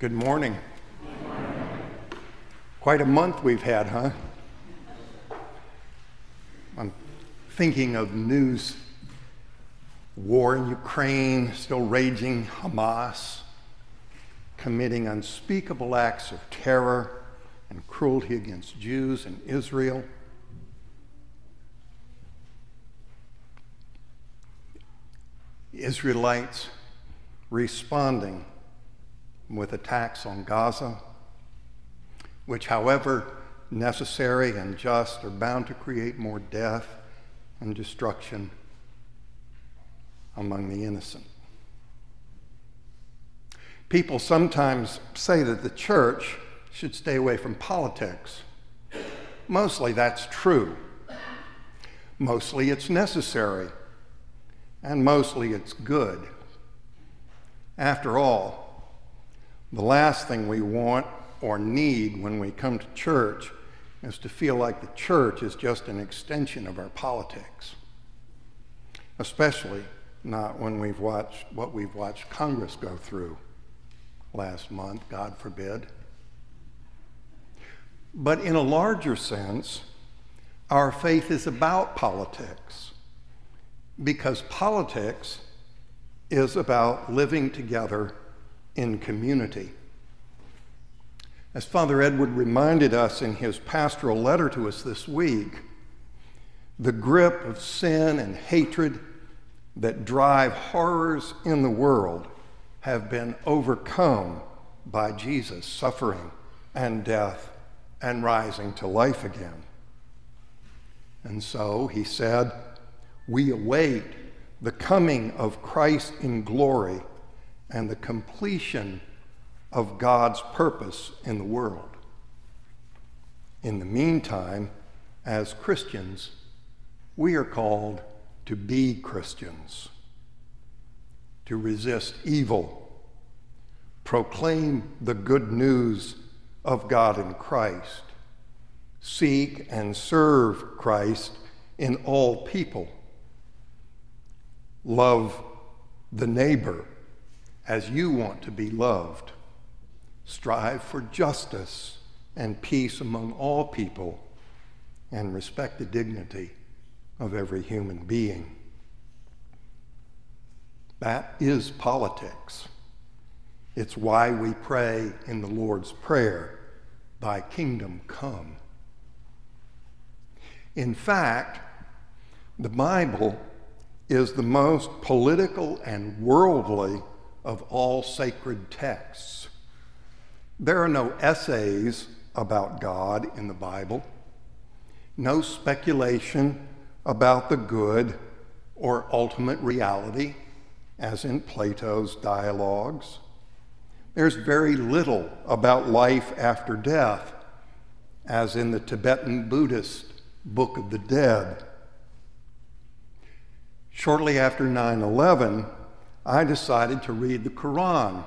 Good morning. Quite a month we've had, huh? I'm thinking of news war in Ukraine, still raging, Hamas committing unspeakable acts of terror and cruelty against Jews in Israel. Israelites responding with attacks on Gaza, which, however necessary and just, are bound to create more death and destruction among the innocent. People sometimes say that the church should stay away from politics. Mostly that's true. Mostly it's necessary. And mostly it's good. After all, the last thing we want or need when we come to church is to feel like the church is just an extension of our politics, especially not when we've watched what we've watched Congress go through last month, God forbid. But in a larger sense, our faith is about politics because politics is about living together in community. As Father Edward reminded us in his pastoral letter to us this week, the grip of sin and hatred that drive horrors in the world have been overcome by Jesus' suffering and death and rising to life again. And so he said, We await the coming of Christ in glory and the completion of God's purpose in the world. In the meantime, as Christians, we are called to be Christians to resist evil, proclaim the good news of God in Christ, seek and serve Christ in all people, love the neighbor as you want to be loved, strive for justice and peace among all people, and respect the dignity of every human being. That is politics. It's why we pray in the Lord's Prayer, Thy kingdom come. In fact, the Bible is the most political and worldly of all sacred texts. There are no essays about God in the Bible, no speculation about the good or ultimate reality as in Plato's dialogues. There's very little about life after death, as in the Tibetan Buddhist Book of the Dead. Shortly after 9 11, I decided to read the Quran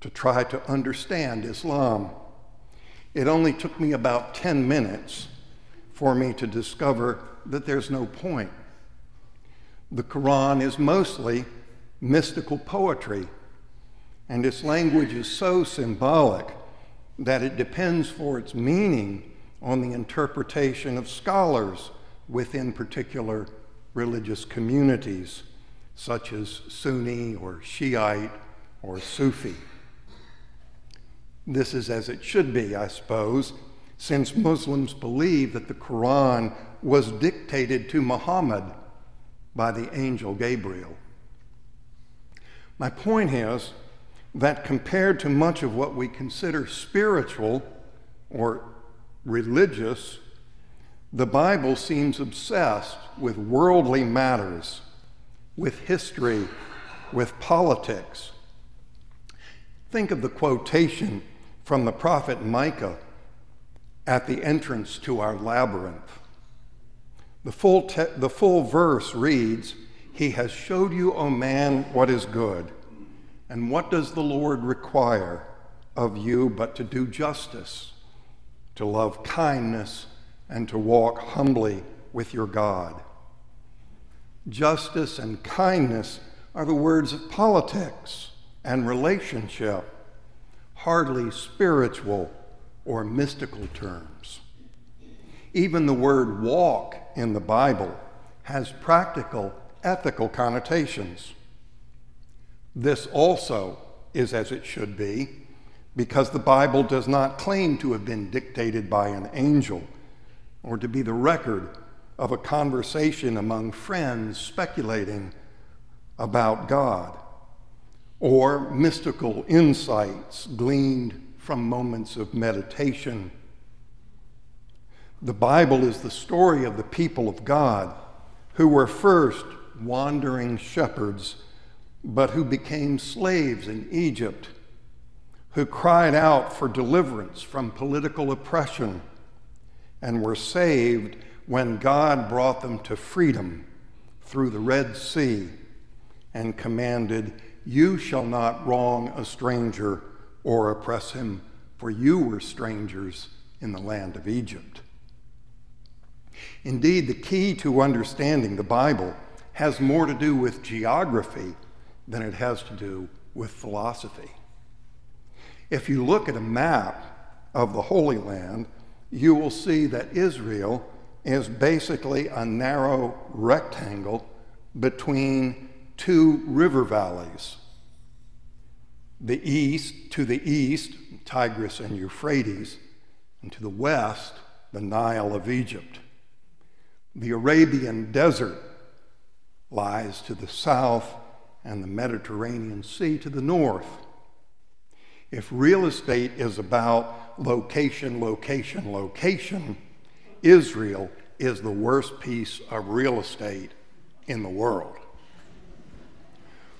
to try to understand Islam. It only took me about 10 minutes for me to discover that there's no point. The Quran is mostly mystical poetry, and its language is so symbolic that it depends for its meaning on the interpretation of scholars within particular religious communities, such as Sunni or Shiite or Sufi. This is as it should be, I suppose, since Muslims believe that the Quran was dictated to Muhammad by the angel Gabriel. My point is that compared to much of what we consider spiritual or religious, the Bible seems obsessed with worldly matters, with history, with politics. Think of the quotation from the prophet Micah at the entrance to our labyrinth. The full, te- the full verse reads, he has showed you, O man, what is good. And what does the Lord require of you but to do justice, to love kindness, and to walk humbly with your God? Justice and kindness are the words of politics and relationship. hardly spiritual or mystical terms. Even the word walk in the Bible has practical, ethical connotations. This also is as it should be, because the Bible does not claim to have been dictated by an angel or to be the record of a conversation among friends speculating about God or mystical insights gleaned from moments of meditation. The Bible is the story of the people of God who were first wandering shepherds, but who became slaves in Egypt, who cried out for deliverance from political oppression and were saved when God brought them to freedom through the Red Sea and commanded, You shall not wrong a stranger or oppress him, for you were strangers in the land of Egypt. Indeed, the key to understanding the Bible has more to do with geography than it has to do with philosophy. If you look at a map of the Holy Land, you will see that Israel is basically a narrow rectangle between two river valleys. The east, to the east, Tigris and Euphrates, and to the west, the Nile of Egypt. The Arabian desert lies to the south, and the Mediterranean Sea to the north. If real estate is about location, location, location, Israel is the worst piece of real estate in the world.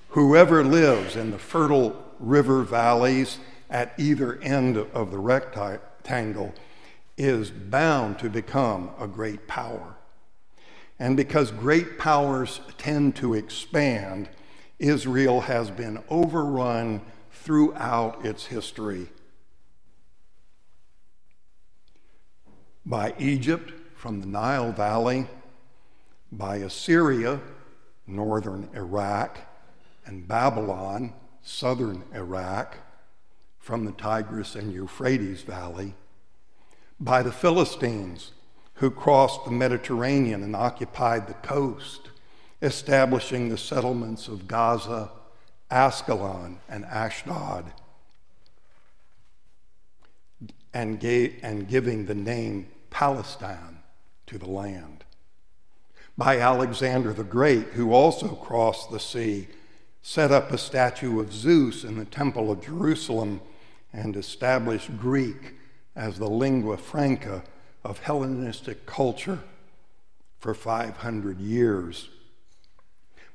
Whoever lives in the fertile river valleys at either end of the rectangle is bound to become a great power. And because great powers tend to expand, Israel has been overrun throughout its history by Egypt from the Nile Valley, by Assyria, northern Iraq, and Babylon, southern Iraq, from the Tigris and Euphrates Valley, by the Philistines, who crossed the Mediterranean and occupied the coast, establishing the settlements of Gaza, Ascalon, and Ashdod and, gave, and giving the name Palestine to the land. By Alexander the Great, who also crossed the sea, set up a statue of Zeus in the Temple of Jerusalem, and established Greek as the lingua franca of Hellenistic culture for 500 years.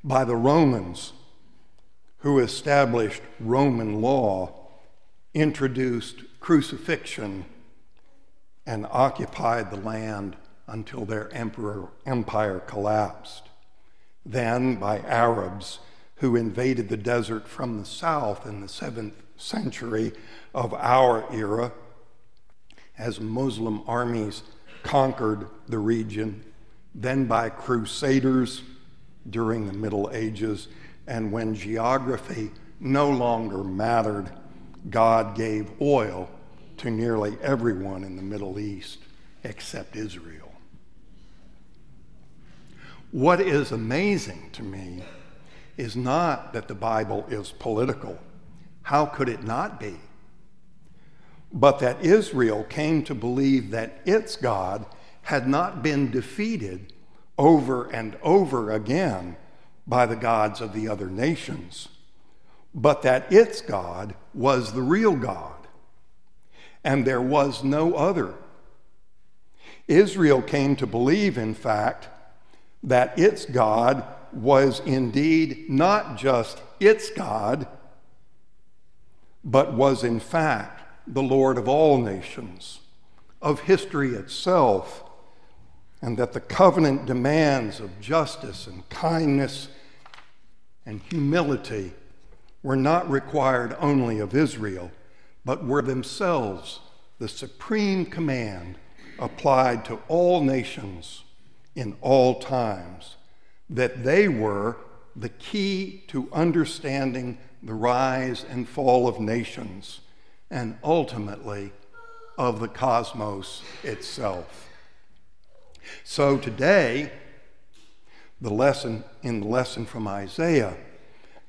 By the Romans, who established Roman law, introduced crucifixion and occupied the land until their emperor, empire collapsed. Then by Arabs who invaded the desert from the south in the seventh century of our era as Muslim armies conquered the region, then by crusaders during the Middle Ages, and when geography no longer mattered, God gave oil to nearly everyone in the Middle East except Israel. What is amazing to me is not that the Bible is political. How could it not be? But that Israel came to believe that its God had not been defeated over and over again by the gods of the other nations, but that its God was the real God and there was no other. Israel came to believe, in fact, that its God was indeed not just its God, but was in fact the Lord of all nations, of history itself, and that the covenant demands of justice and kindness and humility were not required only of Israel but were themselves the supreme command applied to all nations in all times, that they were the key to understanding the rise and fall of nations, and ultimately of the cosmos itself. So today, the lesson in the lesson from Isaiah,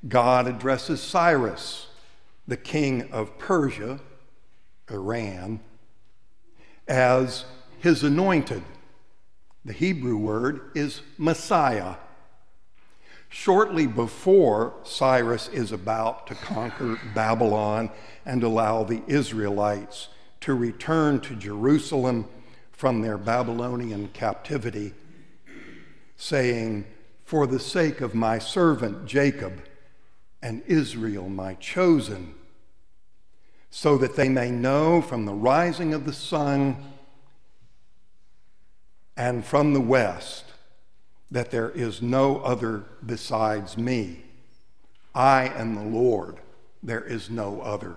God addresses Cyrus, the king of Persia, Iran, as his anointed. The Hebrew word is Messiah. Shortly before Cyrus is about to conquer Babylon and allow the Israelites to return to Jerusalem from their Babylonian captivity, saying, For the sake of my servant Jacob and Israel, my chosen, so that they may know from the rising of the sun and from the west that there is no other besides me. I am the Lord, there is no other.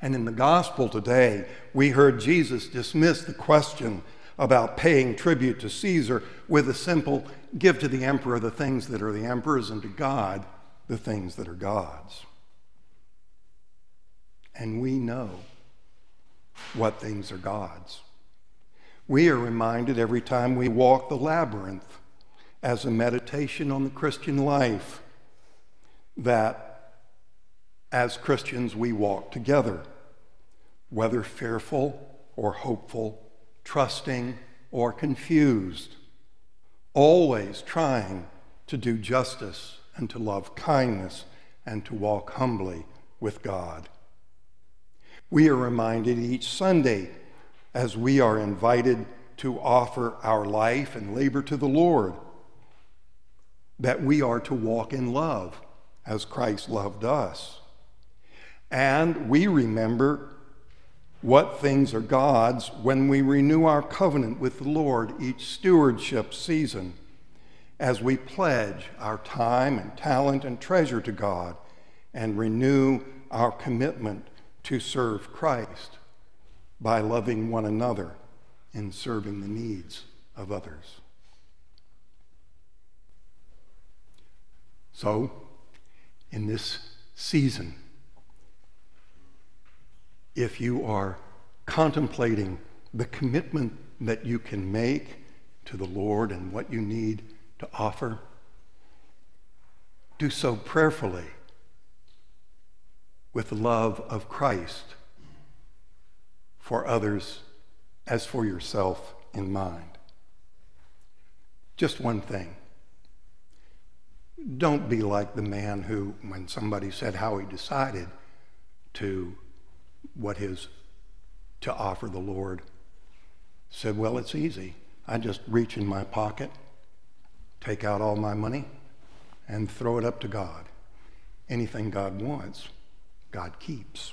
And in the gospel today, we heard Jesus dismiss the question about paying tribute to Caesar with a simple give to the emperor the things that are the emperor's and to God the things that are God's. And we know what things are God's. We are reminded every time we walk the labyrinth as a meditation on the Christian life that as Christians we walk together, whether fearful or hopeful, trusting or confused, always trying to do justice and to love kindness and to walk humbly with God. We are reminded each Sunday as we are invited to offer our life and labor to the Lord, that we are to walk in love as Christ loved us. And we remember what things are God's when we renew our covenant with the Lord each stewardship season, as we pledge our time and talent and treasure to God and renew our commitment to serve Christ by loving one another and serving the needs of others. So, in this season, if you are contemplating the commitment that you can make to the Lord and what you need to offer, do so prayerfully with the love of Christ for others as for yourself in mind. Just one thing. Don't be like the man who, when somebody said how he decided to what his to offer the Lord, said, Well, it's easy. I just reach in my pocket, take out all my money, and throw it up to God. Anything God wants, God keeps.